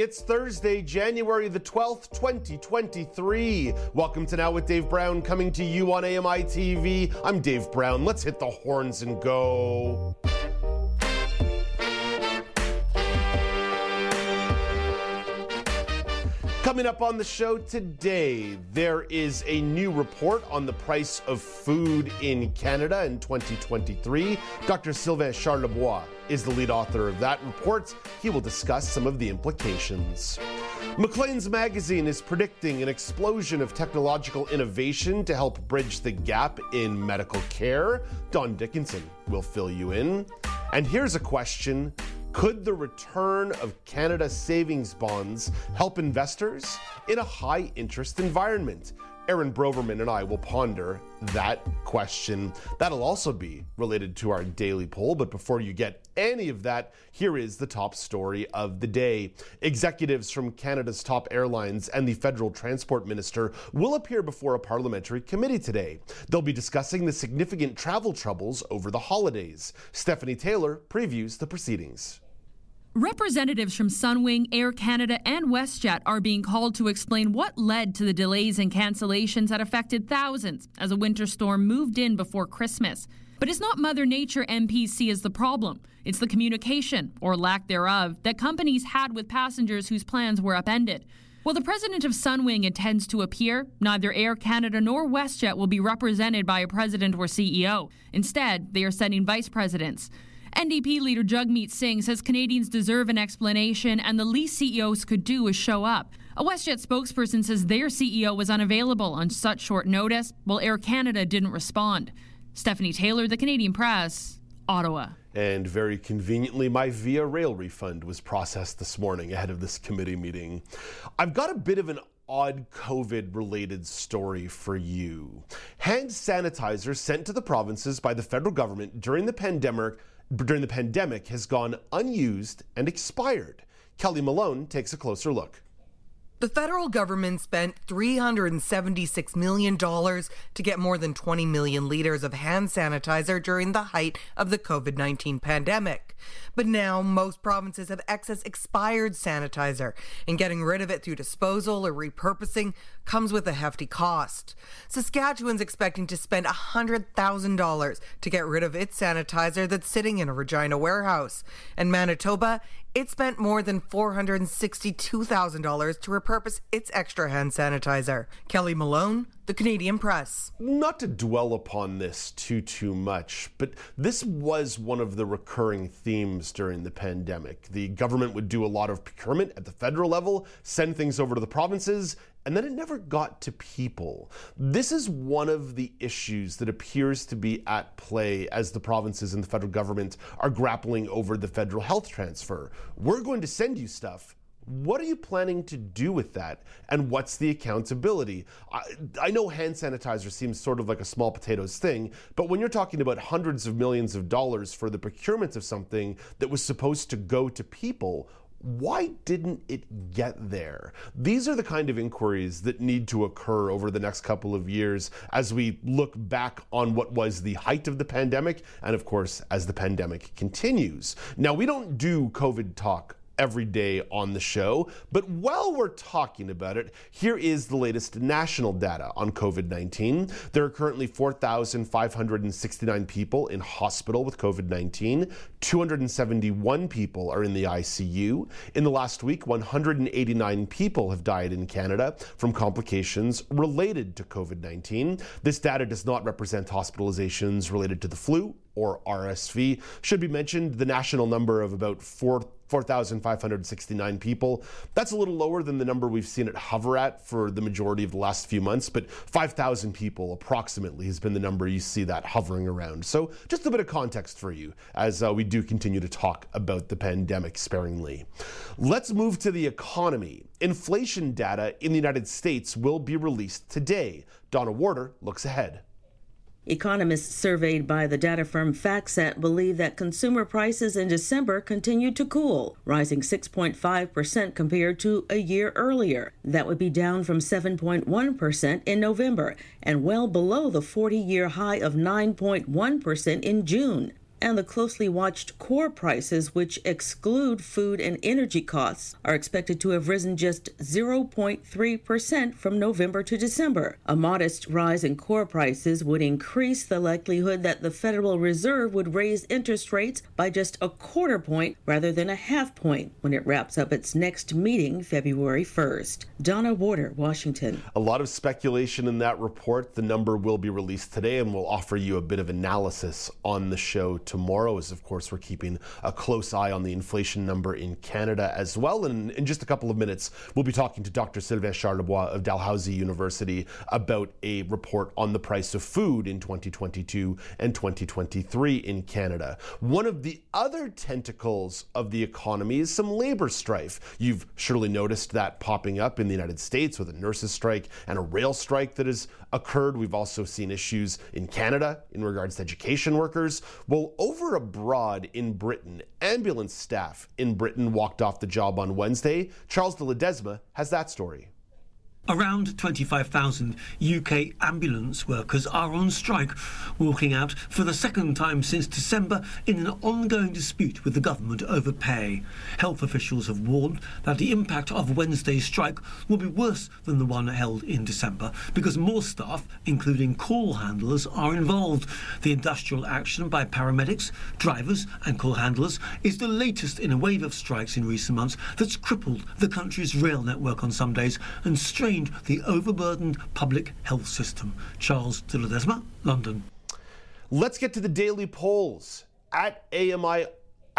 It's Thursday, January the 12th, 2023. Welcome to Now with Dave Brown, coming to you on AMI TV. I'm Dave Brown. Let's hit the horns and go. Coming up on the show today, there is a new report on the price of food in Canada in 2023. Dr. Sylvain Charlebois is the lead author of that report. He will discuss some of the implications. Maclean's magazine is predicting an explosion of technological innovation to help bridge the gap in medical care. Don Dickinson will fill you in. And here's a question could the return of Canada savings bonds help investors in a high interest environment? Aaron Broverman and I will ponder that question. That'll also be related to our daily poll. But before you get any of that, here is the top story of the day. Executives from Canada's top airlines and the federal transport minister will appear before a parliamentary committee today. They'll be discussing the significant travel troubles over the holidays. Stephanie Taylor previews the proceedings. Representatives from Sunwing, Air Canada, and WestJet are being called to explain what led to the delays and cancellations that affected thousands as a winter storm moved in before Christmas. But it's not Mother Nature MPC is the problem. It's the communication, or lack thereof, that companies had with passengers whose plans were upended. While the president of Sunwing intends to appear, neither Air Canada nor WestJet will be represented by a president or CEO. Instead, they are sending vice presidents. NDP leader Jagmeet Singh says Canadians deserve an explanation, and the least CEOs could do is show up. A WestJet spokesperson says their CEO was unavailable on such short notice, while Air Canada didn't respond. Stephanie Taylor, The Canadian Press, Ottawa. And very conveniently, my Via Rail refund was processed this morning ahead of this committee meeting. I've got a bit of an odd COVID related story for you. Hand sanitizer sent to the provinces by the federal government during the pandemic during the pandemic has gone unused and expired. Kelly Malone takes a closer look. The federal government spent $376 million to get more than 20 million liters of hand sanitizer during the height of the COVID 19 pandemic. But now most provinces have excess expired sanitizer, and getting rid of it through disposal or repurposing comes with a hefty cost. Saskatchewan's expecting to spend $100,000 to get rid of its sanitizer that's sitting in a Regina warehouse. And Manitoba it spent more than $462,000 to repurpose its extra hand sanitizer. Kelly Malone, The Canadian Press. Not to dwell upon this too too much, but this was one of the recurring themes during the pandemic. The government would do a lot of procurement at the federal level, send things over to the provinces, and then it never got to people. This is one of the issues that appears to be at play as the provinces and the federal government are grappling over the federal health transfer. We're going to send you stuff. What are you planning to do with that? And what's the accountability? I, I, know hand sanitizer seems sort of like a small potatoes thing, but when you're talking about hundreds of millions of dollars for the procurement of something that was supposed to go to people, why didn't it get there? These are the kind of inquiries that need to occur over the next couple of years as we look back on what was the height of the pandemic and, of course, as the pandemic continues. Now, we don't do COVID talk every day on the show. But while we're talking about it, here is the latest national data on COVID 19. There are currently 4,569 people in hospital with COVID 19. 271 people are in the ICU. In the last week, 189 people have died in Canada from complications related to COVID 19. This data does not represent hospitalizations related to the flu or RSV. Should be mentioned the national number of about 4 4,569 people. That's a little lower than the number we've seen it hover at for the majority of the last few months, but 5,000 people approximately has been the number you see that hovering around. So, just a bit of context for you as uh, we do continue to talk about the pandemic sparingly. Let's move to the economy. Inflation data in the United States will be released today. Donna Warder looks ahead. Economists surveyed by the data firm FactSet believe that consumer prices in December continued to cool, rising 6.5% compared to a year earlier. That would be down from 7.1% in November and well below the 40 year high of 9.1% in June and the closely watched core prices, which exclude food and energy costs, are expected to have risen just 0.3% from November to December. A modest rise in core prices would increase the likelihood that the Federal Reserve would raise interest rates by just a quarter point rather than a half point when it wraps up its next meeting February 1st. Donna Warder, Washington. A lot of speculation in that report. The number will be released today and we'll offer you a bit of analysis on the show tomorrow, as of course we're keeping a close eye on the inflation number in Canada as well. And in just a couple of minutes, we'll be talking to Dr. Sylvain Charlebois of Dalhousie University about a report on the price of food in 2022 and 2023 in Canada. One of the other tentacles of the economy is some labor strife. You've surely noticed that popping up in the United States with a nurses' strike and a rail strike that has occurred. We've also seen issues in Canada in regards to education workers. Well, over abroad in Britain, ambulance staff in Britain walked off the job on Wednesday. Charles de Ledesma has that story. Around 25,000 UK ambulance workers are on strike, walking out for the second time since December in an ongoing dispute with the government over pay. Health officials have warned that the impact of Wednesday's strike will be worse than the one held in December because more staff, including call handlers, are involved. The industrial action by paramedics, drivers, and call handlers is the latest in a wave of strikes in recent months that's crippled the country's rail network on some days and strained the overburdened public health system. Charles de Ledesma, London. Let's get to the daily polls. At AMI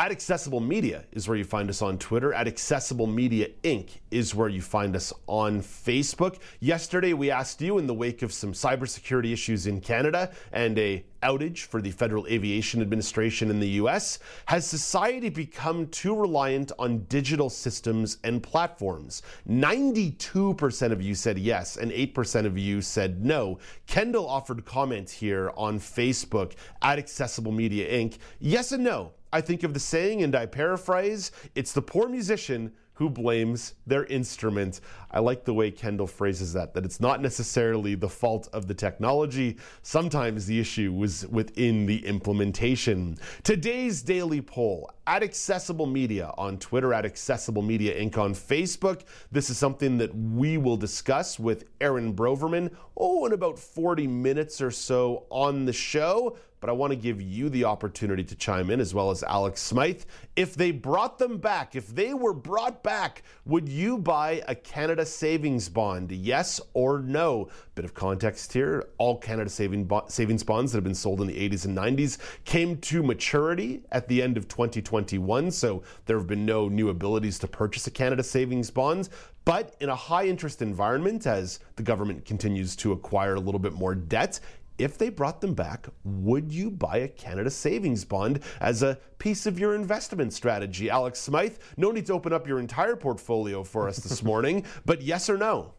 at Accessible Media is where you find us on Twitter. At Accessible Media Inc. is where you find us on Facebook. Yesterday, we asked you in the wake of some cybersecurity issues in Canada and a outage for the Federal Aviation Administration in the US, has society become too reliant on digital systems and platforms? 92% of you said yes, and 8% of you said no. Kendall offered comments here on Facebook at Accessible Media Inc. Yes and no. I think of the saying, and I paraphrase it's the poor musician who blames their instrument. I like the way Kendall phrases that, that it's not necessarily the fault of the technology. Sometimes the issue was within the implementation. Today's daily poll at Accessible Media on Twitter, at Accessible Media Inc. on Facebook. This is something that we will discuss with Aaron Broverman, oh, in about 40 minutes or so on the show but I want to give you the opportunity to chime in as well as Alex Smythe. If they brought them back, if they were brought back, would you buy a Canada savings bond? Yes or no? Bit of context here. All Canada saving bo- savings bonds that have been sold in the 80s and 90s came to maturity at the end of 2021, so there have been no new abilities to purchase a Canada savings bond. But in a high interest environment, as the government continues to acquire a little bit more debt, if they brought them back, would you buy a Canada savings bond as a piece of your investment strategy? Alex Smythe, no need to open up your entire portfolio for us this morning, but yes or no?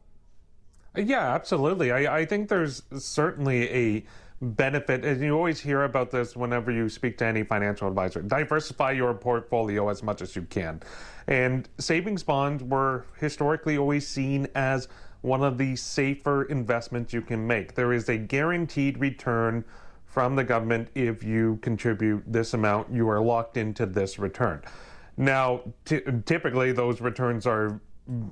Yeah, absolutely. I, I think there's certainly a benefit, and you always hear about this whenever you speak to any financial advisor. Diversify your portfolio as much as you can. And savings bonds were historically always seen as one of the safer investments you can make. There is a guaranteed return from the government if you contribute this amount, you are locked into this return. Now, t- typically, those returns are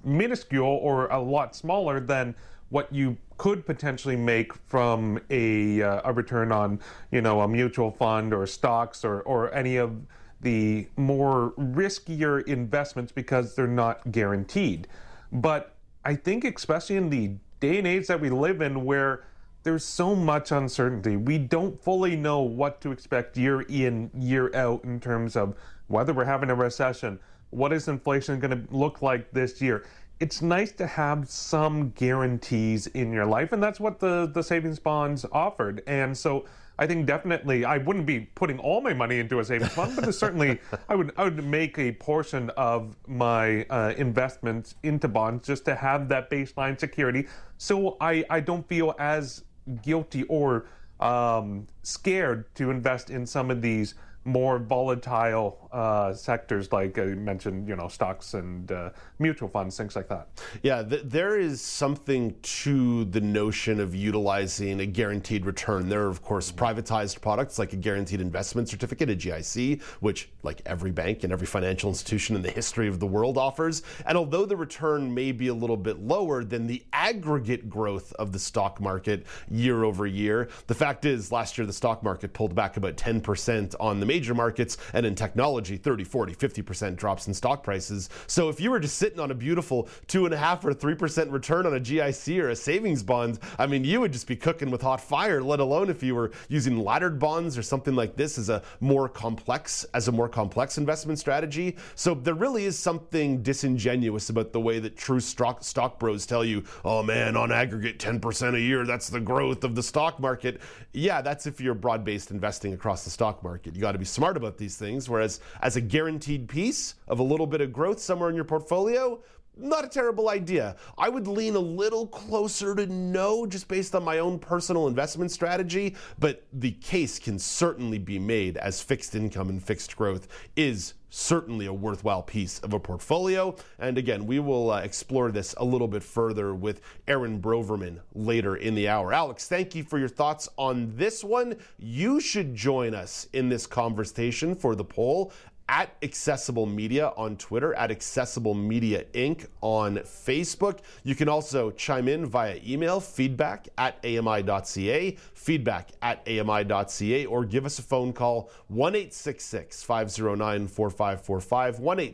minuscule or a lot smaller than what you could potentially make from a, uh, a return on, you know, a mutual fund or stocks or, or any of the more riskier investments because they're not guaranteed. But I think, especially in the day and age that we live in, where there's so much uncertainty, we don't fully know what to expect year in, year out in terms of whether we're having a recession, what is inflation going to look like this year. It's nice to have some guarantees in your life, and that's what the, the savings bonds offered. And so I think definitely I wouldn't be putting all my money into a savings fund, but certainly I would I would make a portion of my uh, investments into bonds just to have that baseline security, so I I don't feel as guilty or um, scared to invest in some of these more volatile uh, sectors like I mentioned, you know, stocks and uh, mutual funds, things like that. Yeah, th- there is something to the notion of utilizing a guaranteed return. There are, of course, privatized products like a guaranteed investment certificate, a GIC, which, like every bank and every financial institution in the history of the world, offers. And although the return may be a little bit lower than the aggregate growth of the stock market year over year, the fact is, last year the stock market pulled back about 10% on the major markets, and in technology, 30, 40, 50% drops in stock prices. So if you were just sitting on a beautiful two and a half or three percent return on a GIC or a savings bond, I mean, you would just be cooking with hot fire, let alone if you were using laddered bonds or something like this as a more complex, as a more complex investment strategy. So there really is something disingenuous about the way that true stock, stock bros tell you, oh man, on aggregate 10% a year, that's the growth of the stock market. Yeah, that's if you're broad based investing across the stock market. You got to be smart about these things. Whereas as a guaranteed piece of a little bit of growth somewhere in your portfolio, not a terrible idea. I would lean a little closer to no just based on my own personal investment strategy, but the case can certainly be made as fixed income and fixed growth is certainly a worthwhile piece of a portfolio. And again, we will uh, explore this a little bit further with Aaron Broverman later in the hour. Alex, thank you for your thoughts on this one. You should join us in this conversation for the poll at Accessible Media on Twitter, at Accessible Media Inc. on Facebook. You can also chime in via email, feedback at ami.ca, feedback at ami.ca, or give us a phone call, 1 509 4545, 1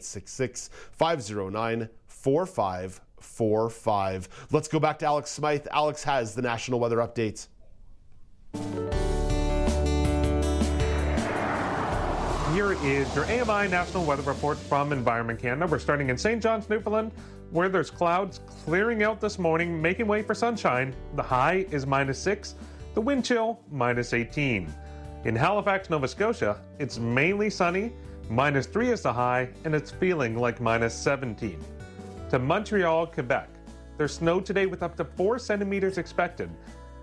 509 4545. Let's go back to Alex Smythe. Alex has the national weather updates. Here is your AMI National Weather Report from Environment Canada. We're starting in St. John's, Newfoundland, where there's clouds clearing out this morning, making way for sunshine. The high is minus 6, the wind chill minus 18. In Halifax, Nova Scotia, it's mainly sunny, minus 3 is the high, and it's feeling like minus 17. To Montreal, Quebec, there's snow today with up to 4 centimeters expected.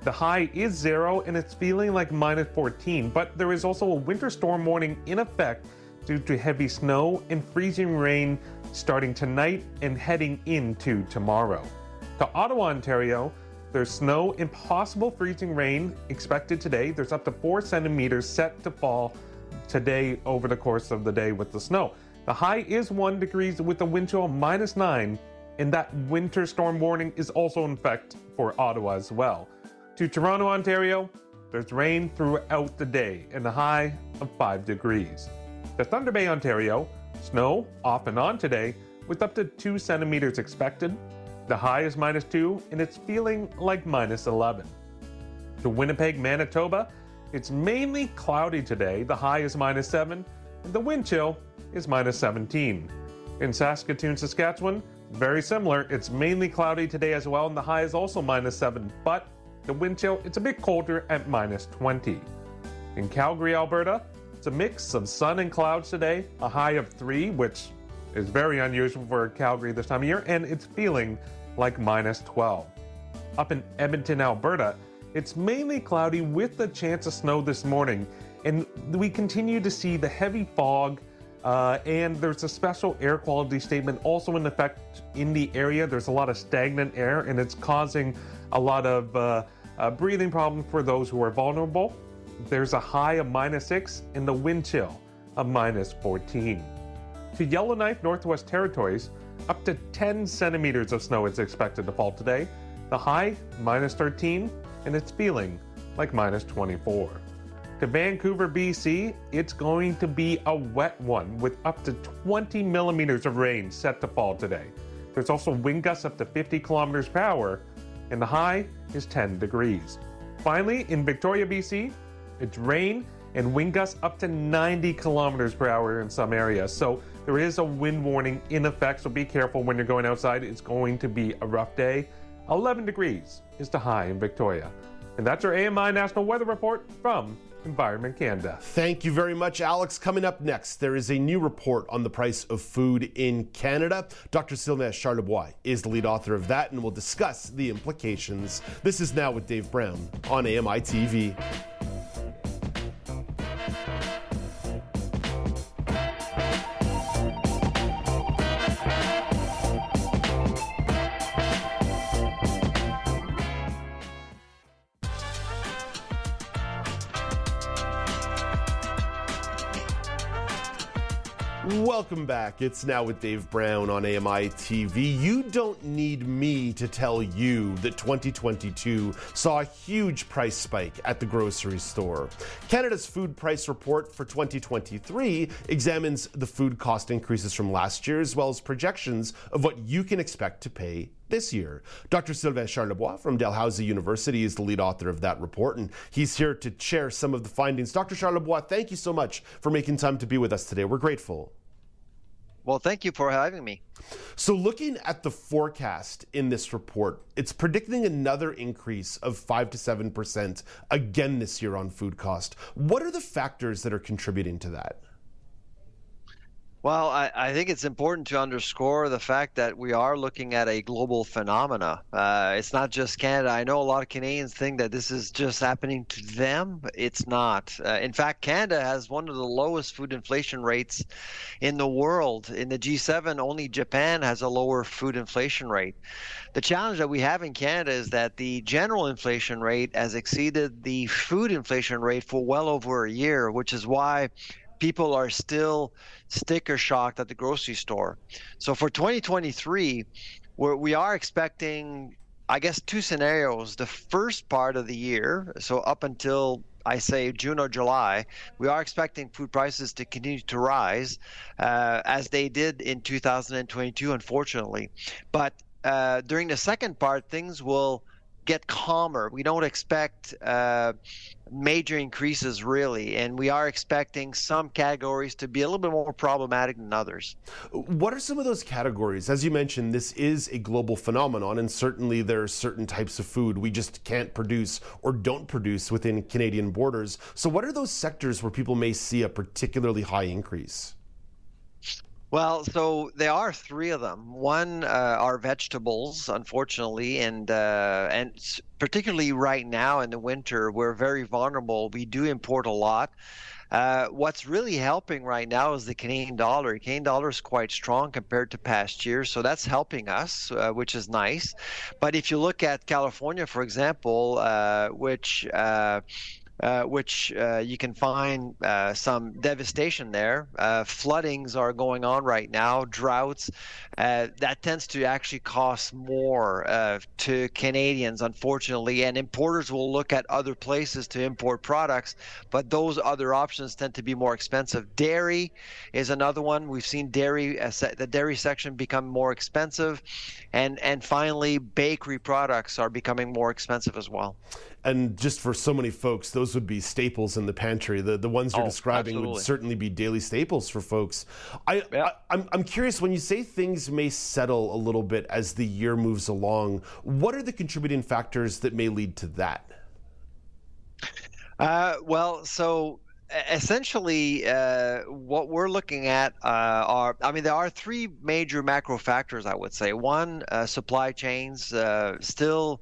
The high is zero and it's feeling like minus 14, but there is also a winter storm warning in effect due to heavy snow and freezing rain starting tonight and heading into tomorrow. To Ottawa, Ontario, there's snow and possible freezing rain expected today. There's up to four centimeters set to fall today over the course of the day with the snow. The high is one degrees with the wind chill minus nine, and that winter storm warning is also in effect for Ottawa as well. To Toronto, Ontario, there's rain throughout the day and a high of 5 degrees. To Thunder Bay, Ontario, snow off and on today with up to 2 centimeters expected. The high is minus 2 and it's feeling like minus 11. To Winnipeg, Manitoba, it's mainly cloudy today. The high is minus 7 and the wind chill is minus 17. In Saskatoon, Saskatchewan, very similar. It's mainly cloudy today as well, and the high is also minus 7, but the wind chill, it's a bit colder at minus 20. In Calgary, Alberta, it's a mix of sun and clouds today, a high of 3, which is very unusual for Calgary this time of year, and it's feeling like minus 12. Up in Edmonton, Alberta, it's mainly cloudy with a chance of snow this morning, and we continue to see the heavy fog. Uh, and there's a special air quality statement also in effect in the area. There's a lot of stagnant air, and it's causing a lot of uh, uh, breathing problems for those who are vulnerable. There's a high of minus 6 and the wind chill of minus 14. To Yellowknife, Northwest Territories, up to 10 centimeters of snow is expected to fall today. The high, minus 13, and it's feeling like minus 24. To Vancouver, BC, it's going to be a wet one with up to 20 millimeters of rain set to fall today. There's also wind gusts up to 50 kilometers per hour, and the high is 10 degrees. Finally, in Victoria, BC, it's rain and wind gusts up to 90 kilometers per hour in some areas. So there is a wind warning in effect, so be careful when you're going outside. It's going to be a rough day. 11 degrees is the high in Victoria. And that's our AMI National Weather Report from Environment Canada. Thank you very much, Alex. Coming up next, there is a new report on the price of food in Canada. Dr. Sylvain Charlebois is the lead author of that, and we'll discuss the implications. This is Now with Dave Brown on AMI TV. Welcome back. It's now with Dave Brown on AMI TV. You don't need me to tell you that 2022 saw a huge price spike at the grocery store. Canada's food price report for 2023 examines the food cost increases from last year as well as projections of what you can expect to pay this year. Dr. Sylvain Charlebois from Dalhousie University is the lead author of that report, and he's here to share some of the findings. Dr. Charlebois, thank you so much for making time to be with us today. We're grateful. Well, thank you for having me. So, looking at the forecast in this report, it's predicting another increase of 5 to 7% again this year on food cost. What are the factors that are contributing to that? Well, I, I, think it's important to underscore the fact that we are looking at a global phenomena. Uh, it's not just Canada. I know a lot of Canadians think that this is just happening to them. It's not. Uh, in fact, Canada has one of the lowest food inflation rates in the world. In the G7, only Japan has a lower food inflation rate. The challenge that we have in Canada is that the general inflation rate has exceeded the food inflation rate for well over a year, which is why people are still sticker shocked at the grocery store. So for 2023, we're, we are expecting, I guess, two scenarios. The first part of the year, so up until I say June or July, we are expecting food prices to continue to rise uh, as they did in 2022, unfortunately. But uh, during the second part, things will get calmer. We don't expect uh, major increases really, and we are expecting some categories to be a little bit more problematic than others. What are some of those categories? As you mentioned, this is a global phenomenon, and certainly there are certain types of food we just can't produce or don't produce within Canadian borders. So, what are those sectors where people may see a particularly high increase? Well, so there are three of them. One uh, are vegetables, unfortunately, and uh, and particularly right now in the winter, we're very vulnerable. We do import a lot. Uh, what's really helping right now is the Canadian dollar. Canadian dollar is quite strong compared to past years, so that's helping us, uh, which is nice. But if you look at California, for example, uh, which uh, which uh, you can find uh, some devastation there. Uh, floodings are going on right now, droughts. Uh, that tends to actually cost more to Canadians, unfortunately, and importers will look at other places to import products, but those other options tend to be more expensive. Dairy is another one. We've seen dairy, the dairy section become more expensive, and and finally, bakery products are becoming more expensive as well and just for so many folks, those would be staples in the pantry. The the ones you're oh, describing absolutely. would certainly be daily staples for folks. I, yeah. I I'm I'm curious when you say things may settle a little bit as the year moves along. What are the contributing factors that may lead to that? Uh, well, so essentially uh, what we're looking at uh, are i mean there are three major macro factors i would say one uh, supply chains uh, still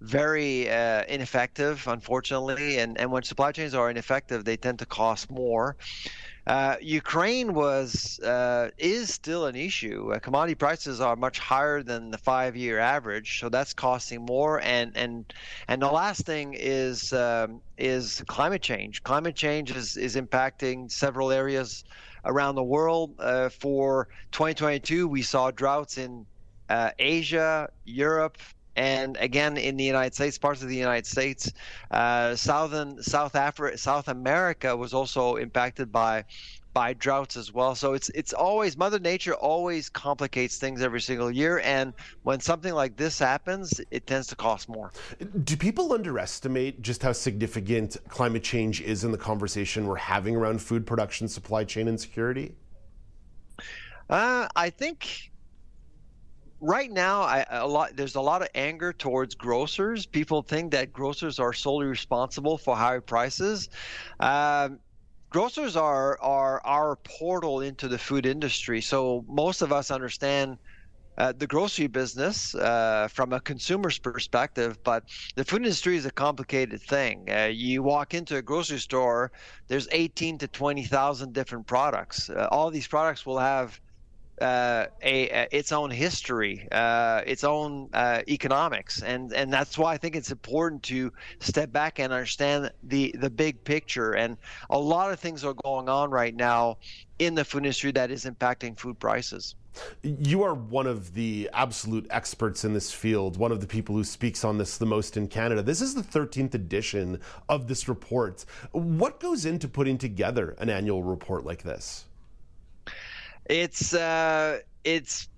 very uh, ineffective, unfortunately. And, and when supply chains are ineffective, they tend to cost more. Uh, Ukraine was uh, is still an issue. Uh, commodity prices are much higher than the five-year average, so that's costing more. And and and the last thing is um, is climate change. Climate change is is impacting several areas around the world. Uh, for 2022, we saw droughts in uh, Asia, Europe, and again in the United States, parts of the United States, uh, southern South Africa, South America was also impacted by by droughts as well. So it's it's always Mother Nature always complicates things every single year, and when something like this happens, it tends to cost more. Do people underestimate just how significant climate change is in the conversation we're having around food production, supply chain, and security? Uh, I think right now I, a lot there's a lot of anger towards grocers people think that grocers are solely responsible for higher prices um, grocers are are our portal into the food industry so most of us understand uh, the grocery business uh, from a consumer's perspective, but the food industry is a complicated thing. Uh, you walk into a grocery store, there's 18 to 20,000 different products. Uh, all these products will have uh, a, a, its own history, uh, its own uh, economics, and and that's why I think it's important to step back and understand the the big picture. And a lot of things are going on right now in the food industry that is impacting food prices. You are one of the absolute experts in this field, one of the people who speaks on this the most in Canada. This is the 13th edition of this report. What goes into putting together an annual report like this? It's uh, it's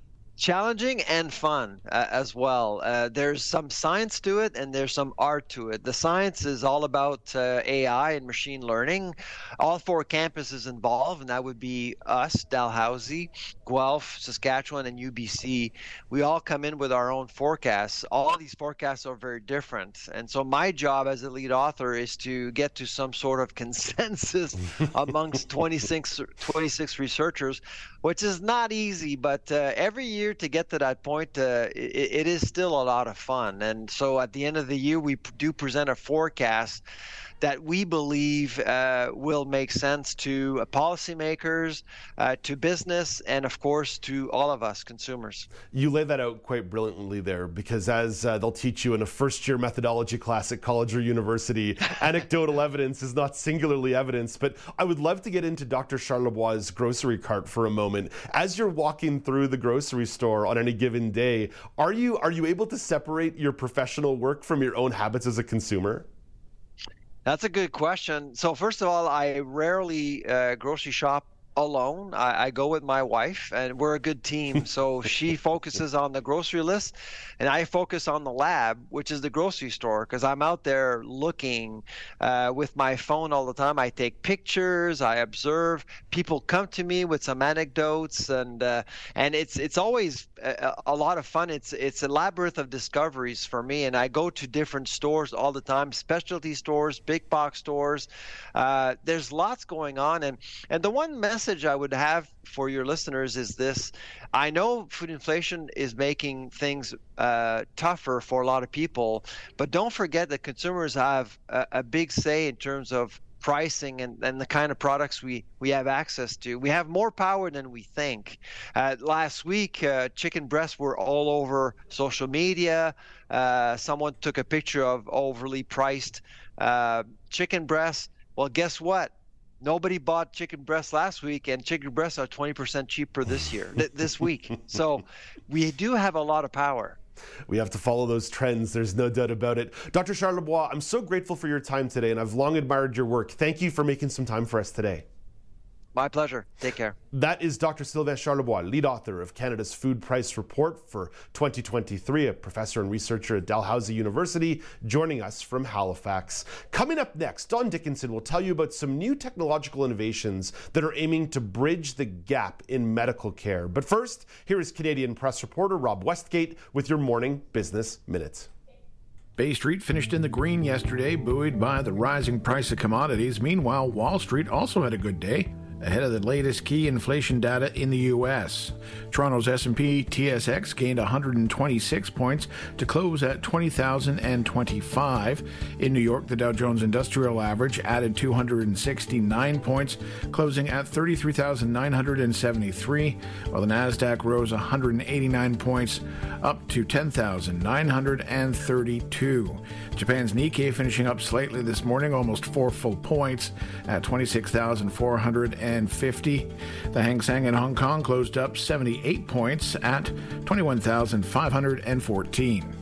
challenging and fun uh, as well. Uh, there's some science to it and there's some art to it. The science is all about uh, AI and machine learning. All four campuses involved, and that would be us, Dalhousie, Guelph, Saskatchewan, and UBC. We all come in with our own forecasts. All these forecasts are very different. And so my job as a lead author is to get to some sort of consensus amongst 26, 26 researchers, which is not easy, but uh, every year year to get to that point, uh, it, it is still a lot of fun. And so at the end of the year, we do present a forecast that we believe uh, will make sense to uh, policymakers, uh, to business, and of course to all of us consumers. You lay that out quite brilliantly there because, as uh, they'll teach you in a first year methodology class at college or university, anecdotal evidence is not singularly evidence. But I would love to get into Dr. Charlebois' grocery cart for a moment. As you're walking through the grocery store on any given day, are you, are you able to separate your professional work from your own habits as a consumer? That's a good question. So first of all, I rarely uh, grocery shop alone. I, I, go with my wife, and we're a good team. So she focuses on the grocery list, and I focus on the lab, which is the grocery store, because I'm out there looking uh, with my phone all the time. I take pictures, I observe. People come to me with some anecdotes, and uh, and it's it's always a, a, lot of fun. It's it's a labyrinth of discoveries for me, and I go to different stores all the time, specialty stores, big box stores. Uh, there's lots going on, and and the one message message I would have for your listeners is this: I know food inflation is making things uh, tougher for a lot of people, but don't forget that consumers have a, a big say in terms of pricing and, and the kind of products we, we have access to. We have more power than we think. Uh, last week, uh, chicken breasts were all over social media. Uh, someone took a picture of overly priced uh, chicken breasts. Well, guess what? Nobody bought chicken breasts last week, and chicken breasts are 20% cheaper this year, th- this week. So we do have a lot of power. We have to follow those trends. There's no doubt about it. Dr. Charlebois, I'm so grateful for your time today, and I've long admired your work. Thank you for making some time for us today. My pleasure. Take care. That is Dr. Sylvain Charlebois, lead author of Canada's Food Price Report for 2023, a professor and researcher at Dalhousie University, joining us from Halifax. Coming up next, Don Dickinson will tell you about some new technological innovations that are aiming to bridge the gap in medical care. But first, here is Canadian press reporter Rob Westgate with your morning business minutes. Bay Street finished in the green yesterday, buoyed by the rising price of commodities. Meanwhile, Wall Street also had a good day ahead of the latest key inflation data in the US. Toronto's S&P TSX gained 126 points to close at 20,025. In New York, the Dow Jones Industrial Average added 269 points, closing at 33,973, while the Nasdaq rose 189 points up to 10,932. Japan's Nikkei finishing up slightly this morning, almost 4 full points at 26,400 and 50. The Hang Seng in Hong Kong closed up 78 points at 21,514.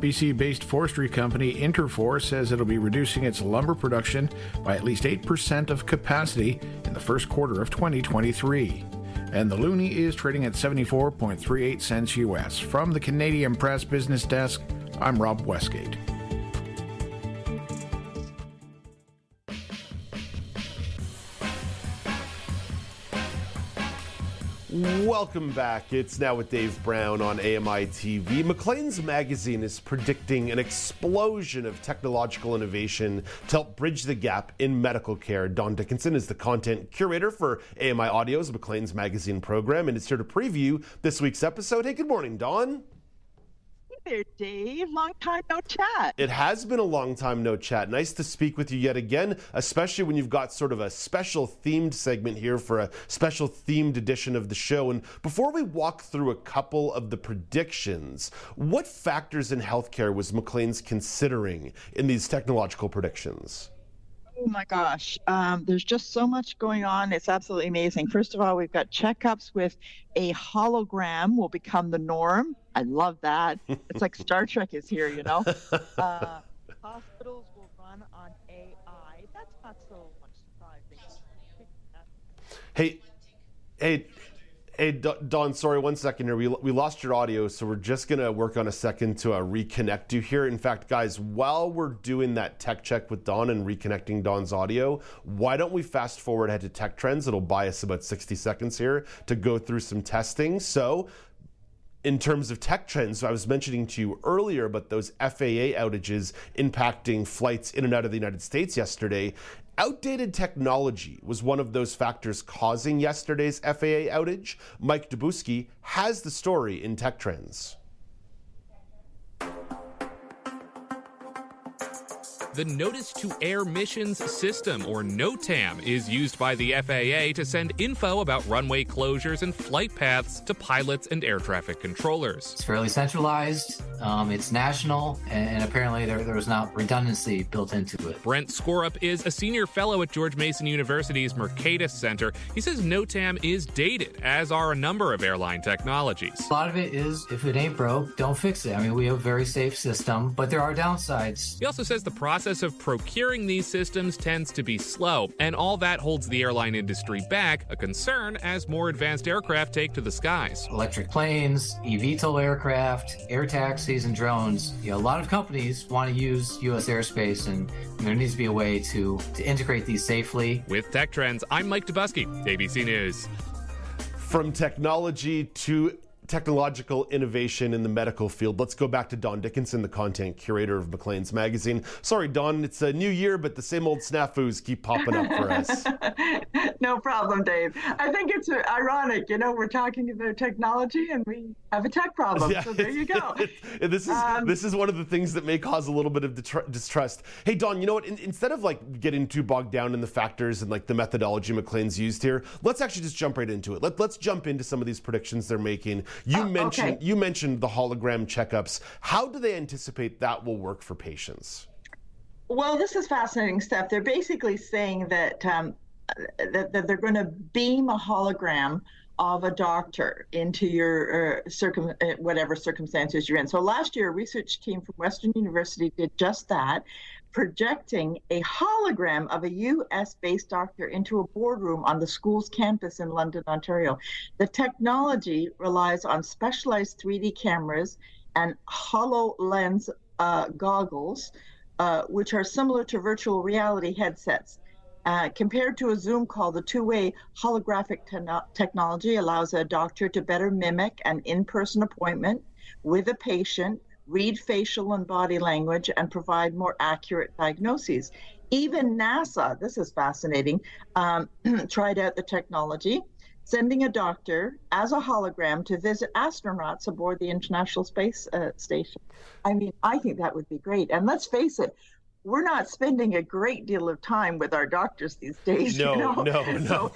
BC based forestry company Interfor says it'll be reducing its lumber production by at least 8% of capacity in the first quarter of 2023. And the loonie is trading at 74.38 cents US. From the Canadian Press Business Desk, I'm Rob Westgate. Welcome back. It's now with Dave Brown on AMI TV. Maclean's magazine is predicting an explosion of technological innovation to help bridge the gap in medical care. Don Dickinson is the content curator for AMI Audio's Maclean's magazine program and is here to preview this week's episode. Hey, good morning, Don. There, Dave. Long time no chat. It has been a long time no chat. Nice to speak with you yet again, especially when you've got sort of a special themed segment here for a special themed edition of the show. And before we walk through a couple of the predictions, what factors in healthcare was Maclean's considering in these technological predictions? Oh my gosh, um, there's just so much going on. It's absolutely amazing. First of all, we've got checkups with a hologram will become the norm. I love that. It's like Star Trek is here, you know. Uh, hospitals will run on AI. That's not so much surprising. Hey, hey, Hey, Don, sorry, one second here. We, we lost your audio, so we're just going to work on a second to uh, reconnect you here. In fact, guys, while we're doing that tech check with Don and reconnecting Don's audio, why don't we fast forward ahead to Tech Trends? It'll buy us about 60 seconds here to go through some testing. So, in terms of tech trends, I was mentioning to you earlier about those FAA outages impacting flights in and out of the United States yesterday. Outdated technology was one of those factors causing yesterday's FAA outage. Mike Dobuski has the story in Tech Trends. The Notice to Air Missions System, or NOTAM, is used by the FAA to send info about runway closures and flight paths to pilots and air traffic controllers. It's fairly centralized, um, it's national, and, apparently there, there was not redundancy built into it. Brent Skorup is a senior fellow at George Mason University's Mercatus Center. He says NOTAM is dated, as are a number of airline technologies. A lot of it is if it ain't broke, don't fix it. I mean, we have a very safe system, but there are downsides. He also says the process process of procuring these systems tends to be slow, and all that holds the airline industry back, a concern as more advanced aircraft take to the skies. Electric planes, eVTOL aircraft, air taxis, and drones. You know, a lot of companies want to use U.S. airspace, and there needs to be a way to, to integrate these safely. With Tech Trends, I'm Mike Dobuski, ABC News. From technology to technological innovation in the medical field. Let's go back to Don Dickinson, the content curator of Maclean's magazine. Sorry, Don, it's a new year, but the same old snafus keep popping up for us. no problem, Dave. I think it's ironic. You know, we're talking about technology and we have a tech problem. Yeah, so there you go. this is um, this is one of the things that may cause a little bit of distrust. Hey, Don, you know what? In, instead of like getting too bogged down in the factors and like the methodology Maclean's used here, let's actually just jump right into it. Let, let's jump into some of these predictions they're making you uh, mentioned okay. you mentioned the hologram checkups. How do they anticipate that will work for patients? Well, this is fascinating stuff. They're basically saying that um, that, that, they're going to beam a hologram of a doctor into your uh, circum uh, whatever circumstances you're in. So last year, a research team from Western University did just that, projecting a hologram of a US based doctor into a boardroom on the school's campus in London, Ontario. The technology relies on specialized 3D cameras and HoloLens uh, goggles, uh, which are similar to virtual reality headsets. Uh, compared to a Zoom call, the two way holographic te- technology allows a doctor to better mimic an in person appointment with a patient read facial and body language, and provide more accurate diagnoses. Even NASA, this is fascinating, um, tried out the technology, sending a doctor as a hologram to visit astronauts aboard the International Space uh, Station. I mean, I think that would be great. And let's face it, we're not spending a great deal of time with our doctors these days. No, you know? no, no. So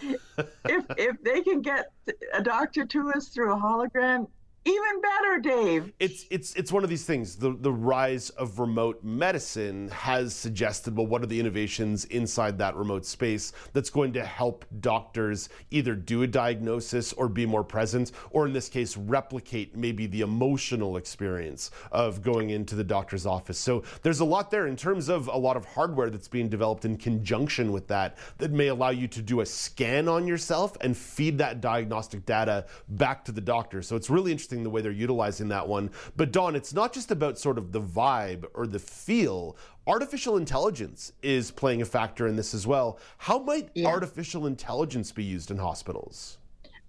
if if they can get a doctor to us through a hologram, even better, Dave. It's it's it's one of these things. The the rise of remote medicine has suggested, well, what are the innovations inside that remote space that's going to help doctors either do a diagnosis or be more present, or in this case, replicate maybe the emotional experience of going into the doctor's office. So there's a lot there in terms of a lot of hardware that's being developed in conjunction with that that may allow you to do a scan on yourself and feed that diagnostic data back to the doctor. So it's really interesting the way they're utilizing that one. But Don, it's not just about sort of the vibe or the feel. Artificial intelligence is playing a factor in this as well. How might yeah. artificial intelligence be used in hospitals?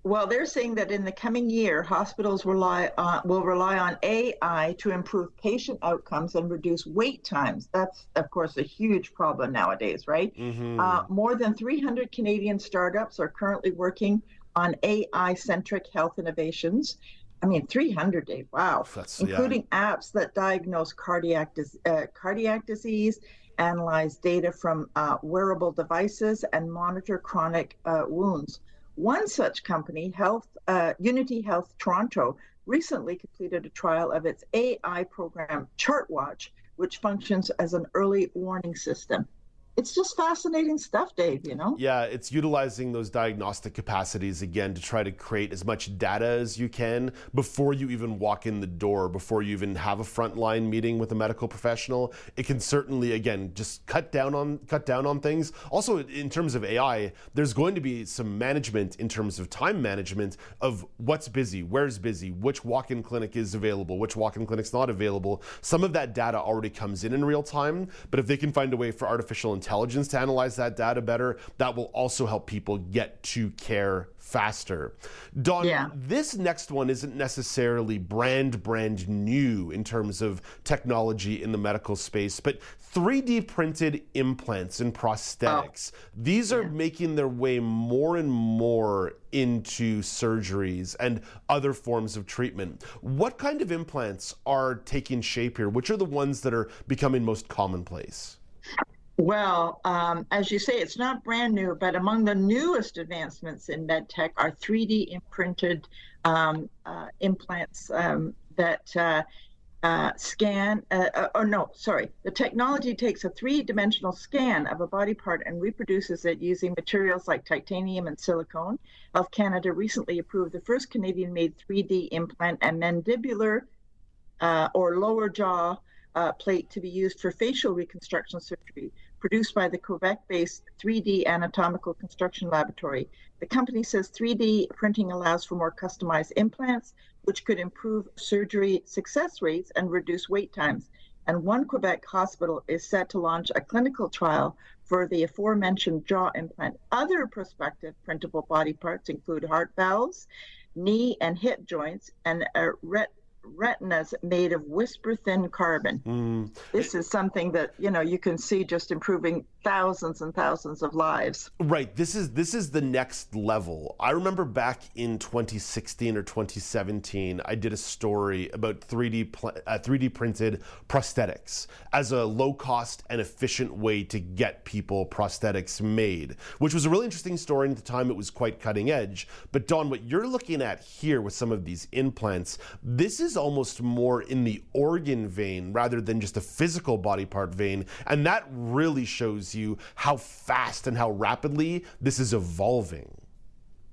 Well, they're saying that in the coming year, hospitals rely on, will rely on AI to improve patient outcomes and reduce wait times. That's, of course, a huge problem nowadays, right? Mm-hmm. Uh, more than 300 Canadian startups are currently working on AI centric health innovations. I mean, 300 days. Wow. That's, Including yeah. apps that diagnose cardiac, uh, cardiac disease, analyze data from uh, wearable devices, and monitor chronic uh, wounds. One such company, Health uh, Unity Health Toronto, recently completed a trial of its AI program ChartWatch, which functions as an early warning system it's just fascinating stuff, Dave, you know? Yeah, it's utilizing those diagnostic capacities again to try to create as much data as you can before you even walk in the door, before you even have a frontline meeting with a medical professional. It can certainly again just cut down on cut down on things. Also in terms of AI, there's going to be some management in terms of time management of what's busy, where's busy, which walk-in clinic is available, which walk-in clinic's not available. Some of that data already comes in in real time, but if they can find a way for artificial intelligence to analyze that data better, that will also help people get to care faster. Dawn, yeah. this next one isn't necessarily brand brand new in terms of technology in the medical space, but 3D printed implants and prosthetics. Oh. These are yeah. making their way more and more into surgeries and other forms of treatment. What kind of implants are taking shape here? Which are the ones that are becoming most commonplace? Well, um, as you say, it's not brand new, but among the newest advancements in medtech are 3D imprinted um, uh, implants um, that uh, uh, scan, uh, uh, or no, sorry, the technology takes a three dimensional scan of a body part and reproduces it using materials like titanium and silicone. Health Canada recently approved the first Canadian made 3D implant and mandibular uh, or lower jaw. plate to be used for facial reconstruction surgery produced by the Quebec based 3D Anatomical Construction Laboratory. The company says 3D printing allows for more customized implants, which could improve surgery success rates and reduce wait times. And one Quebec hospital is set to launch a clinical trial for the aforementioned jaw implant. Other prospective printable body parts include heart valves, knee and hip joints, and a ret- retinas made of whisper thin carbon. Mm. This is something that you know you can see just improving thousands and thousands of lives. Right. This is this is the next level. I remember back in 2016 or 2017, I did a story about 3D pl- uh, 3D printed prosthetics as a low cost and efficient way to get people prosthetics made, which was a really interesting story. And at the time, it was quite cutting edge. But Don, what you're looking at here with some of these implants, this is almost more in the organ vein rather than just a physical body part vein, and that really shows you how fast and how rapidly this is evolving.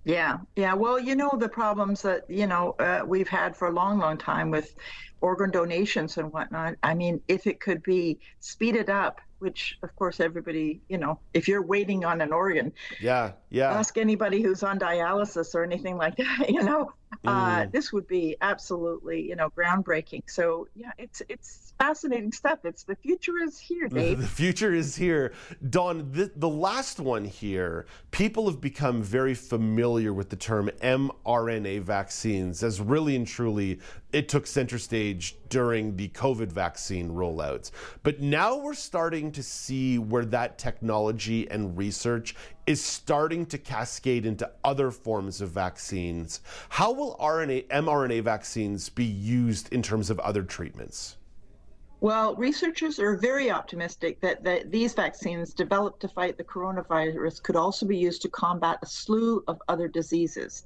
Yeah, yeah. Well, you know the problems that you know uh, we've had for a long, long time with organ donations and whatnot. I mean, if it could be speeded up, which of course everybody, you know, if you're waiting on an organ, yeah, yeah. Ask anybody who's on dialysis or anything like that. You know, uh, mm. uh, this would be absolutely, you know, groundbreaking. So yeah, it's it's fascinating stuff. It's the future is here, Dave. the future is here. don the, the last one here, people have become very familiar with the term mRNA vaccines as really and truly it took center stage during the COVID vaccine rollouts. But now we're starting to see where that technology and research is starting to cascade into other forms of vaccines. How will RNA, mRNA vaccines be used in terms of other treatments? Well, researchers are very optimistic that, that these vaccines developed to fight the coronavirus could also be used to combat a slew of other diseases.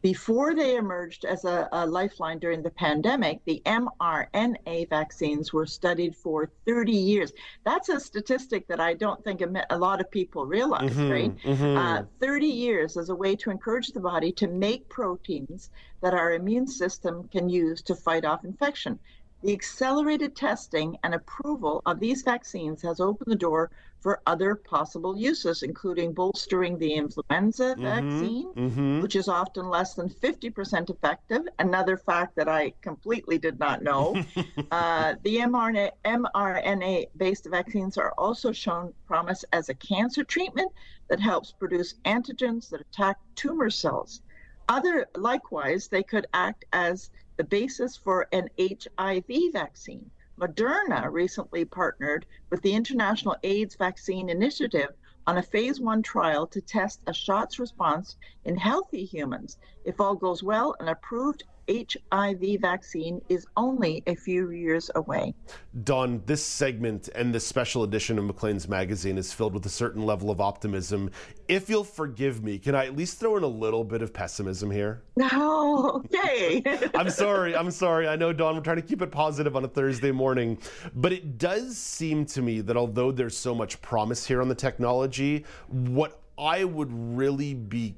Before they emerged as a, a lifeline during the pandemic, the mRNA vaccines were studied for 30 years. That's a statistic that I don't think a, lot of people realize, mm-hmm, right? Mm-hmm. Uh, 30 years as a way to encourage the body to make proteins that our immune system can use to fight off infection. The accelerated testing and approval of these vaccines has opened the door for other possible uses, including bolstering the influenza mm-hmm, vaccine, mm-hmm. which is often less than 50% effective. Another fact that I completely did not know. uh, the mRNA, mRNA based vaccines are also shown promise as a cancer treatment that helps produce antigens that attack tumor cells. Other, likewise, they could act as the basis for an HIV vaccine. Moderna recently partnered with the International AIDS Vaccine Initiative on a phase one trial to test a shot's response in healthy humans. If all goes well, an approved HIV vaccine is only a few years away. Don, this segment and this special edition of Maclean's magazine is filled with a certain level of optimism. If you'll forgive me, can I at least throw in a little bit of pessimism here? No, okay. I'm sorry. I'm sorry. I know, Don, we're trying to keep it positive on a Thursday morning. But it does seem to me that although there's so much promise here on the technology, what I would really be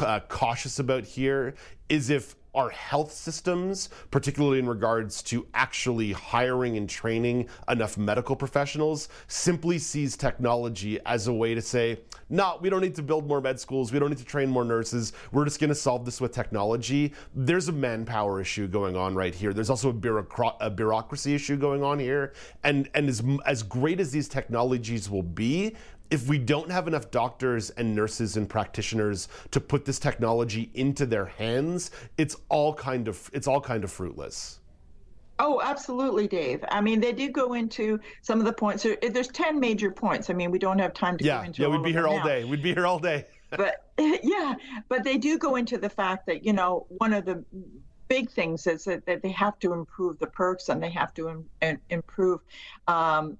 uh, cautious about here is if our health systems, particularly in regards to actually hiring and training enough medical professionals, simply sees technology as a way to say, no, we don't need to build more med schools, we don't need to train more nurses, we're just going to solve this with technology. There's a manpower issue going on right here. There's also a, a bureaucracy issue going on here. And, and as, as great as these technologies will be, if we don't have enough doctors and nurses and practitioners to put this technology into their hands, it's all kind of it's all kind of fruitless. Oh, absolutely, Dave. I mean, they do go into some of the points. Eh, there's 10 major points. I mean, we don't have time to yeah, go into Yeah, we'd be here all now. day. We'd be here all day. but yeah, but they do go into the fact that, you know, one of the big things is that, that they have to improve the perks and they have to Im- improve um,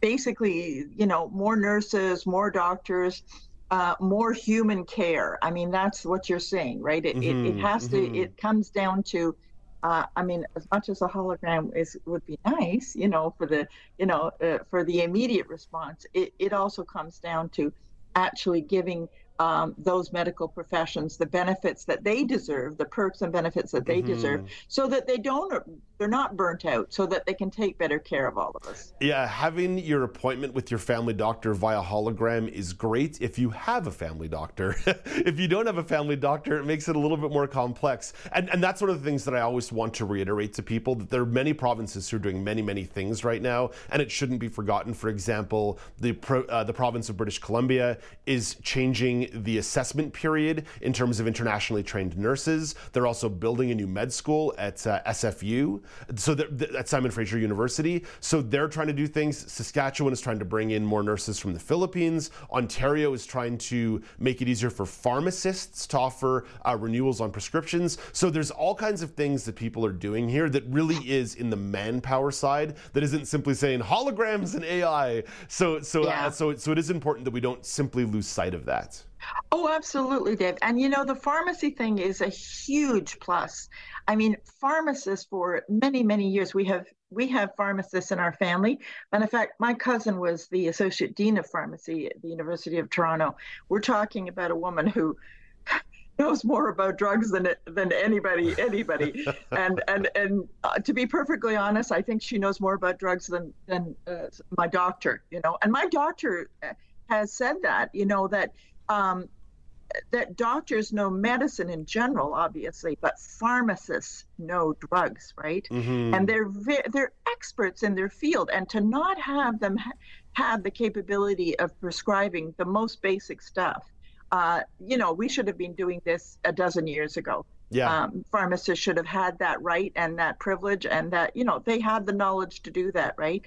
basically, you know, more nurses, more doctors. Uh, more human care. I mean, that's what you're saying, right? It, mm-hmm, it, it, has mm-hmm. to. It comes down to uh, I mean, as much as a hologram is would be nice, you know, for the you know uh, for the immediate response, it, it also comes down to actually giving um, those medical professions the benefits that they deserve, the perks and benefits that they mm-hmm. deserve, so that they don't, they're not burnt out, so that they can take better care of all of us. Yeah, having your appointment with your family doctor via hologram is great if you have a family doctor. if you don't have a family doctor, it makes it a little bit more complex. And, and that's one of the things that I always want to reiterate to people that there are many provinces who are doing many, many things right now, and it shouldn't be forgotten. For example, the, pro, uh, the province of British Columbia is changing the assessment period in terms of internationally trained nurses. They're also building a new med school at uh, SFU, so at Simon Fraser University. So they're trying to do things. Saskatchewan is trying to bring in more nurses from the Philippines. Ontario is trying to make it easier for pharmacists to offer uh, renewals on prescriptions. So there's all kinds of things that people are doing here that really is in the manpower side that isn't simply saying holograms and AI. So so yeah. uh, so so it is important that we don't simply lose sight of that. Oh, absolutely, Dave. And you know, the pharmacy thing is a huge plus. I mean, pharmacists for many, many years, we have we have pharmacists in our family. And in fact, my cousin was the associate dean of pharmacy at the University of Toronto. We're talking about a woman who knows more about drugs than than anybody anybody and and and uh, to be perfectly honest i think she knows more about drugs than than uh, my doctor you know and my doctor has said that you know that um, that doctors know medicine in general, obviously, but pharmacists know drugs, right? Mm-hmm. And they're they're experts in their field, and to not have them ha- have the capability of prescribing the most basic stuff, uh, you know, we should have been doing this a dozen years ago. Yeah. Um, pharmacists should have had that right and that privilege, and that you know they had the knowledge to do that, right?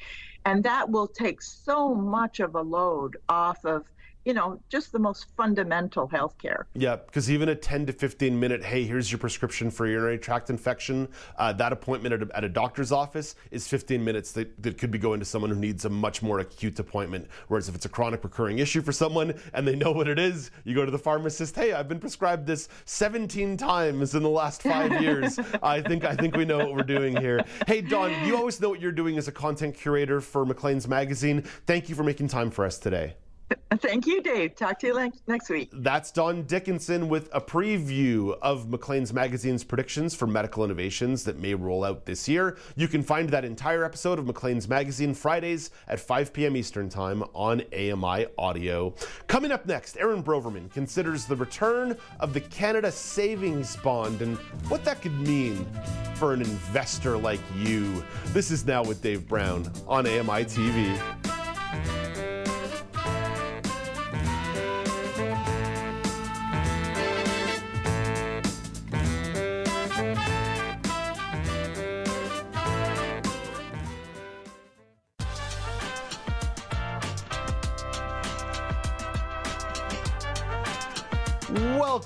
And that will take so much of a load off of you know, just the most fundamental health care. Yeah, because even a 10 to 15 minute, hey, here's your prescription for urinary tract infection, uh, that appointment at a, at a, doctor's office is 15 minutes that, that could be going to someone who needs a much more acute appointment. Whereas if it's a chronic recurring issue for someone and they know what it is, you go to the pharmacist, hey, I've been prescribed this 17 times in the last five years. I think I think we know what we're doing here. Hey, Don, you always know what you're doing as a content curator for Maclean's magazine. Thank you for making time for us today. Thank you, Dave. Talk to you next week. That's Dawn Dickinson with a preview of Maclean's Magazine's predictions for medical innovations that may roll out this year. You can find that entire episode of Maclean's Magazine Fridays at 5 p.m. Eastern Time on AMI Audio. Coming up next, Aaron Broverman considers the return of the Canada Savings Bond and what that could mean for an investor like you. This is Now with Dave Brown on AMI TV.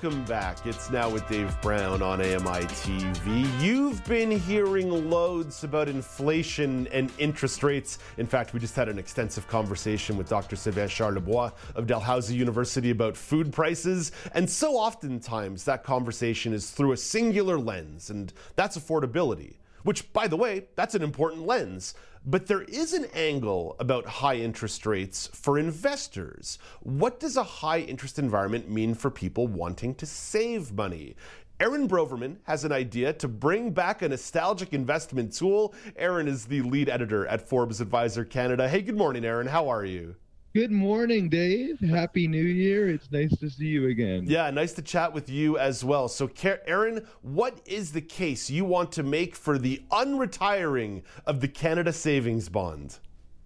Welcome back. It's now with Dave Brown on AMI TV. You've been hearing loads about inflation and interest rates. In fact, we just had an extensive conversation with Dr. Sylvain Charlebois of Dalhousie University about food prices. And so oftentimes that conversation is through a singular lens, and that's affordability. Which, by the way, that's an important lens. But there is an angle about high interest rates for investors. What does a high interest environment mean for people wanting to save money? Aaron Broverman has an idea to bring back a nostalgic investment tool. Aaron is the lead editor at Forbes Advisor Canada. Hey, good morning, Aaron. How are you? Good morning, Dave. Happy New Year. It's nice to see you again. Yeah, nice to chat with you as well. So, Aaron, what is the case you want to make for the unretiring of the Canada Savings Bond?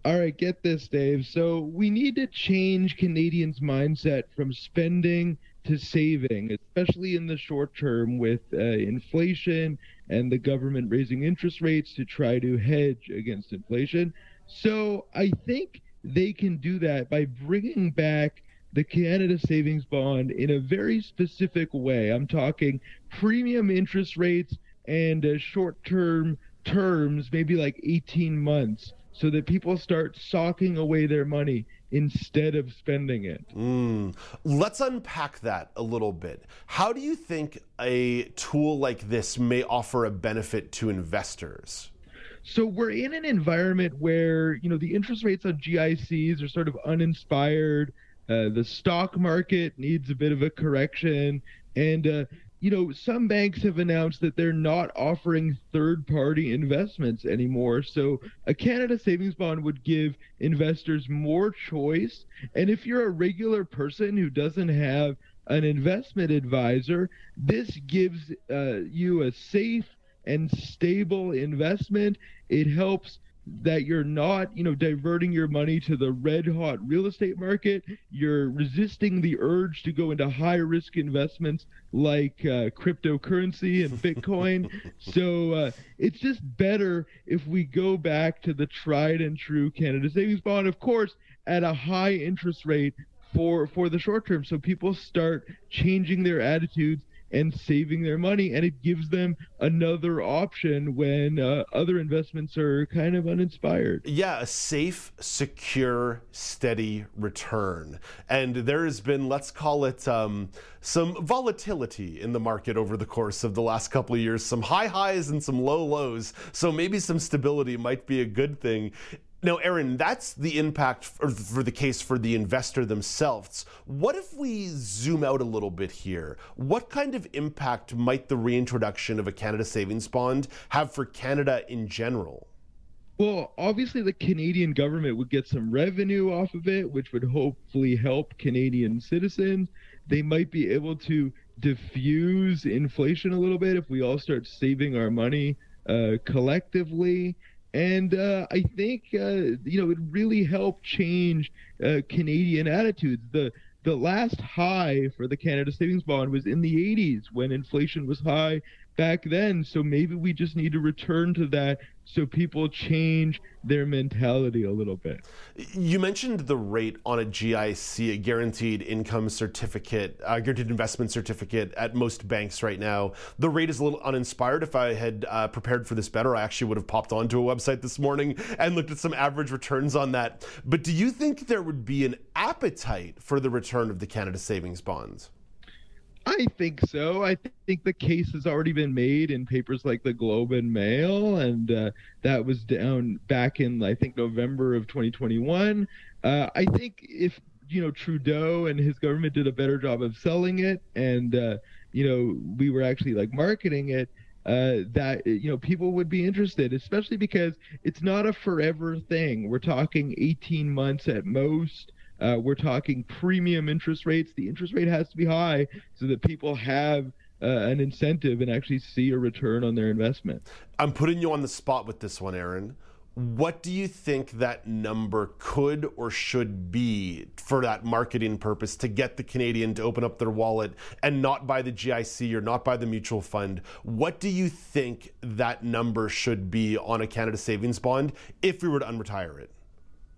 All right, get this, Dave. So, we need to change Canadians' mindset from spending to saving, especially in the short term with uh, inflation and the government raising interest rates to try to hedge against inflation. So, I think they can do that by bringing back the Canada Savings Bond in a very specific way. I'm talking premium interest rates and uh, short term terms, maybe like 18 months, so that people start socking away their money instead of spending it. Mm. Let's unpack that a little bit. How do you think a tool like this may offer a benefit to investors? So we're in an environment where you know the interest rates on GICs are sort of uninspired. Uh, the stock market needs a bit of a correction, and uh, you know some banks have announced that they're not offering third-party investments anymore. So a Canada Savings Bond would give investors more choice, and if you're a regular person who doesn't have an investment advisor, this gives uh, you a safe and stable investment. It helps that you're not, you know, diverting your money to the red hot real estate market. You're resisting the urge to go into high risk investments like uh, cryptocurrency and Bitcoin. so uh, it's just better if we go back to the tried and true Canada Savings Bond, of course, at a high interest rate for for the short term. So people start changing their attitudes and saving their money. And it gives them another option when uh, other investments are kind of uninspired. Yeah, a safe, secure, steady return. And there has been, let's call it, um, some volatility in the market over the course of the last couple of years, some high highs and some low lows. So maybe some stability might be a good thing. Now, Aaron, that's the impact for, for, the case for the investor themselves. What if we zoom out a little bit here? What kind of impact might the reintroduction of a Canada Savings Bond have for Canada in general? Well, obviously, the Canadian government would get some revenue off of it, which would hopefully help Canadian citizens. They might be able to diffuse inflation a little bit if we all start saving our money uh, collectively and uh, I think uh, you know it really helped change uh, Canadian attitudes. The the last high for the Canada Savings Bond was in the 80s when inflation was high back then. So maybe we just need to return to that so people change their mentality a little bit. You mentioned the rate on a GIC, a guaranteed income certificate, a guaranteed investment certificate at most banks right now. The rate is a little uninspired. If I had uh, prepared for this better, I actually would have popped onto a website this morning and looked at some average returns on that. But do you think there would be an appetite for the return of the Canada Savings Bonds? I think so. I th- think the case has already been made in papers like the Globe and Mail, and uh, that was down back in I think November of 2021. Uh, I think if you know Trudeau and his government did a better job of selling it, and uh, you know we were actually like marketing it, uh, that you know people would be interested, especially because it's not a forever thing. We're talking 18 months at most. Uh, we're talking premium interest rates. The interest rate has to be high so that people have uh, an incentive and actually see a return on their investment. I'm putting you on the spot with this one, Aaron. What do you think that number could or should be for that marketing purpose to get the Canadian to open up their wallet and not buy the GIC or not buy the mutual fund? What do you think that number should be on a Canada savings bond if we were to unretire it?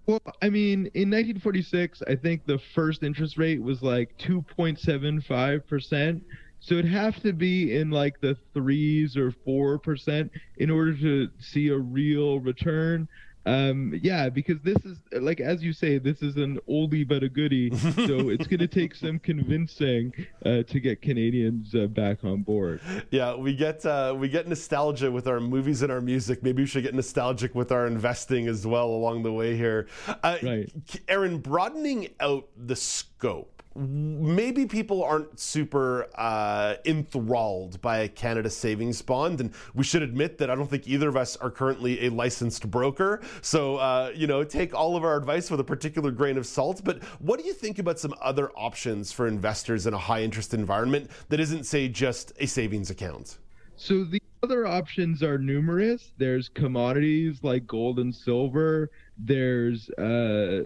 Well, I mean, in 1946, I think the first interest rate was like 2.75%. So it'd have to be in like the threes or four percent in order to see a real return. Um, yeah, because this is like as you say, this is an oldie but a goodie. so it's going to take some convincing uh, to get Canadians uh, back on board. Yeah, we get uh, we get nostalgia with our movies and our music. Maybe we should get nostalgic with our investing as well along the way here. Uh, right, Aaron, broadening out the scope maybe people aren't super uh, enthralled by a Canada savings bond. And we should admit that I don't think either of us are currently a licensed broker. So, uh, you know, take all of our advice with a particular grain of salt. But what do you think about some other options for investors in a high interest environment that isn't, say, just a savings account? So, the other options are numerous. There's commodities like gold and silver, there's uh,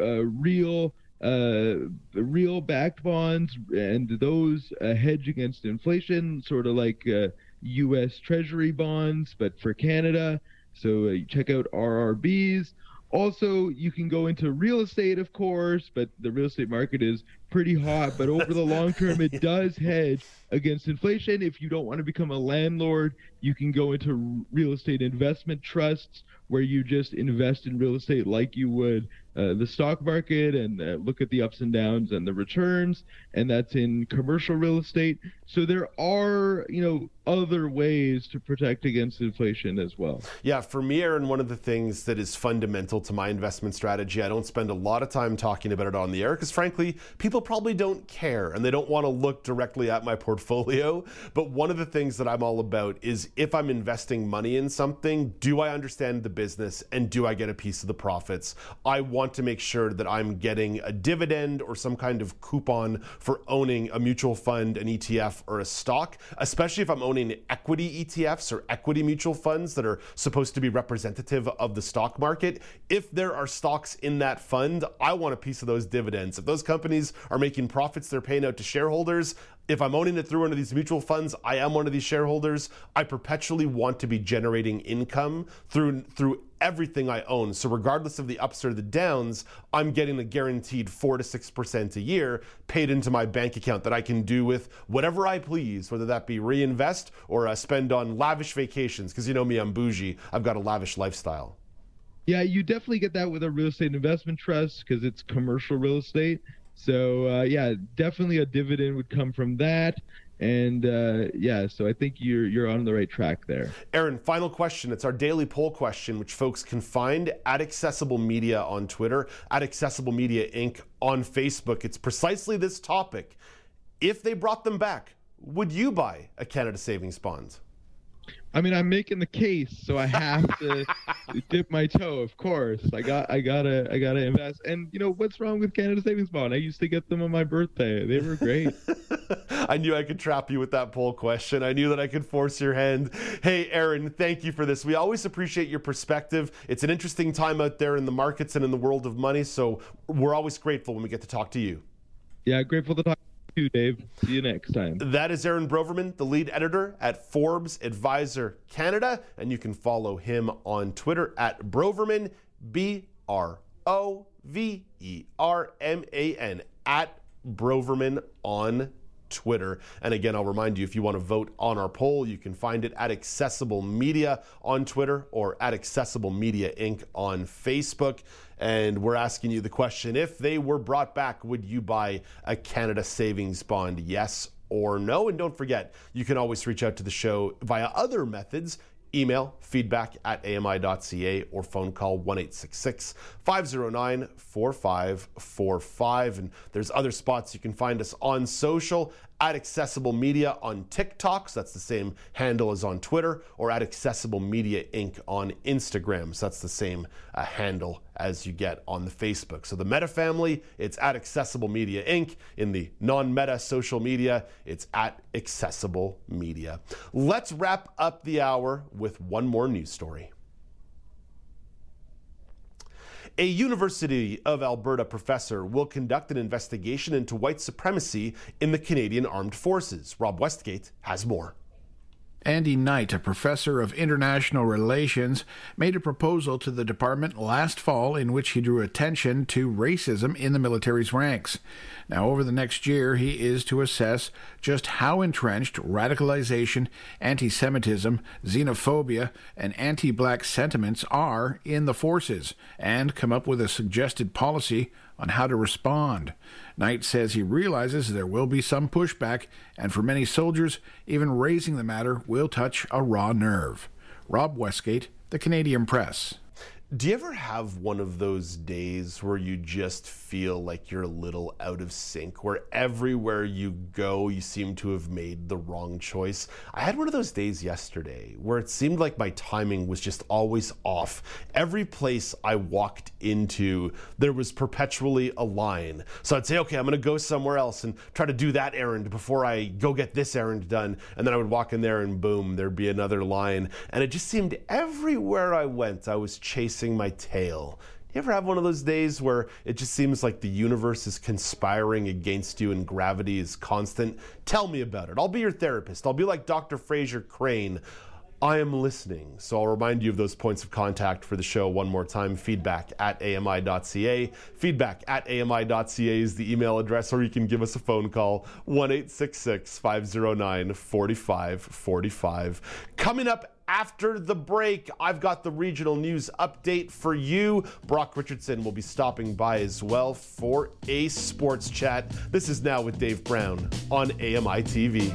uh real uh, real backed bonds, and those uh, hedge against inflation, sort of like uh, U.S. Treasury bonds, but for Canada. So uh, check out RRBs. Also, you can go into real estate, of course, but the real estate market is pretty hot. But over the long term, it does hedge against inflation. If you don't want to become a landlord, you can go into real estate investment trusts where you just invest in real estate like you would uh, the stock market and uh, look at the ups and downs and the returns, and that's in commercial real estate. So there are, you know, other ways to protect against inflation as well. Yeah, for me, Aaron, one of the things that is fundamental to my investment strategy, I don't spend a lot of time talking about it on the air because, frankly, people probably don't care and they don't want to look directly at my portfolio. But one of the things that I'm all about is if I'm investing money in something, do I understand the business and do I get a piece of the profits? I want to make sure that I'm getting a dividend or some kind of coupon for owning a mutual fund, an ETF, or a stock, especially if I'm owning equity ETFs or equity mutual funds that are supposed to be representative of the stock market, if there are stocks in that fund, I want a piece of those dividends. If those companies are making profits they're paying out to shareholders, if I'm owning it through one of these mutual funds, I am one of these shareholders. I perpetually want to be generating income through through everything I own. So regardless of the ups or the downs, I'm getting a guaranteed 4 to 6% a year paid into my bank account that I can do with whatever I please, whether that be reinvest or uh, spend on lavish vacations because you know me I'm bougie. I've got a lavish lifestyle. Yeah, you definitely get that with a real estate investment trust because it's commercial real estate. So uh, yeah, definitely a dividend would come from that. And uh, yeah, so I think you're you're on the right track there. Aaron, final question. It's our daily poll question, which folks can find at Accessible Media on Twitter, at Accessible Media Inc. on Facebook. It's precisely this topic. If they brought them back, would you buy a Canada Savings Bond? I mean, I'm making the case, so I have to dip my toe. Of course, I got, I gotta, I gotta invest. And you know, what's wrong with Canada Savings Bond? I used to get them on my birthday. They were great. I knew I could trap you with that poll question. I knew that I could force your hand. Hey, Aaron, thank you for this. We always appreciate your perspective. It's an interesting time out there in the markets and in the world of money. So we're always grateful when we get to talk to you. Yeah, grateful to talk too, Dave. See you next time. That is Aaron Broverman, the lead editor at Forbes Advisor Canada, and you can follow him on Twitter at Broverman, B R O V E R M A N, at Broverman on Twitter. And again, I'll remind you if you want to vote on our poll, you can find it at Accessible Media on Twitter or at Accessible Media Inc. on Facebook. And we're asking you the question if they were brought back, would you buy a Canada Savings Bond? Yes or no? And don't forget, you can always reach out to the show via other methods email feedback at ami.ca or phone call 1-866-509 4545 and there's other spots you can find us on social at Accessible Media on TikTok, so that's the same handle as on Twitter, or at Accessible Media Inc. on Instagram, so that's the same uh, handle as you get on the Facebook. So the Meta family, it's at Accessible Media Inc. In the non Meta social media, it's at Accessible Media. Let's wrap up the hour with one more news story. A University of Alberta professor will conduct an investigation into white supremacy in the Canadian Armed Forces. Rob Westgate has more. Andy Knight, a professor of international relations, made a proposal to the department last fall in which he drew attention to racism in the military's ranks. Now, over the next year, he is to assess just how entrenched radicalization, anti Semitism, xenophobia, and anti black sentiments are in the forces and come up with a suggested policy on how to respond. Knight says he realizes there will be some pushback, and for many soldiers, even raising the matter will touch a raw nerve. Rob Westgate, The Canadian Press. Do you ever have one of those days where you just feel like you're a little out of sync, where everywhere you go, you seem to have made the wrong choice? I had one of those days yesterday where it seemed like my timing was just always off. Every place I walked into, there was perpetually a line. So I'd say, okay, I'm going to go somewhere else and try to do that errand before I go get this errand done. And then I would walk in there and boom, there'd be another line. And it just seemed everywhere I went, I was chasing my tail. You ever have one of those days where it just seems like the universe is conspiring against you and gravity is constant? Tell me about it. I'll be your therapist. I'll be like Dr. Frasier Crane. I am listening. So I'll remind you of those points of contact for the show one more time. Feedback at AMI.ca. Feedback at AMI.ca is the email address, or you can give us a phone call 1 509 4545. Coming up after the break, I've got the regional news update for you. Brock Richardson will be stopping by as well for a sports chat. This is now with Dave Brown on AMI TV.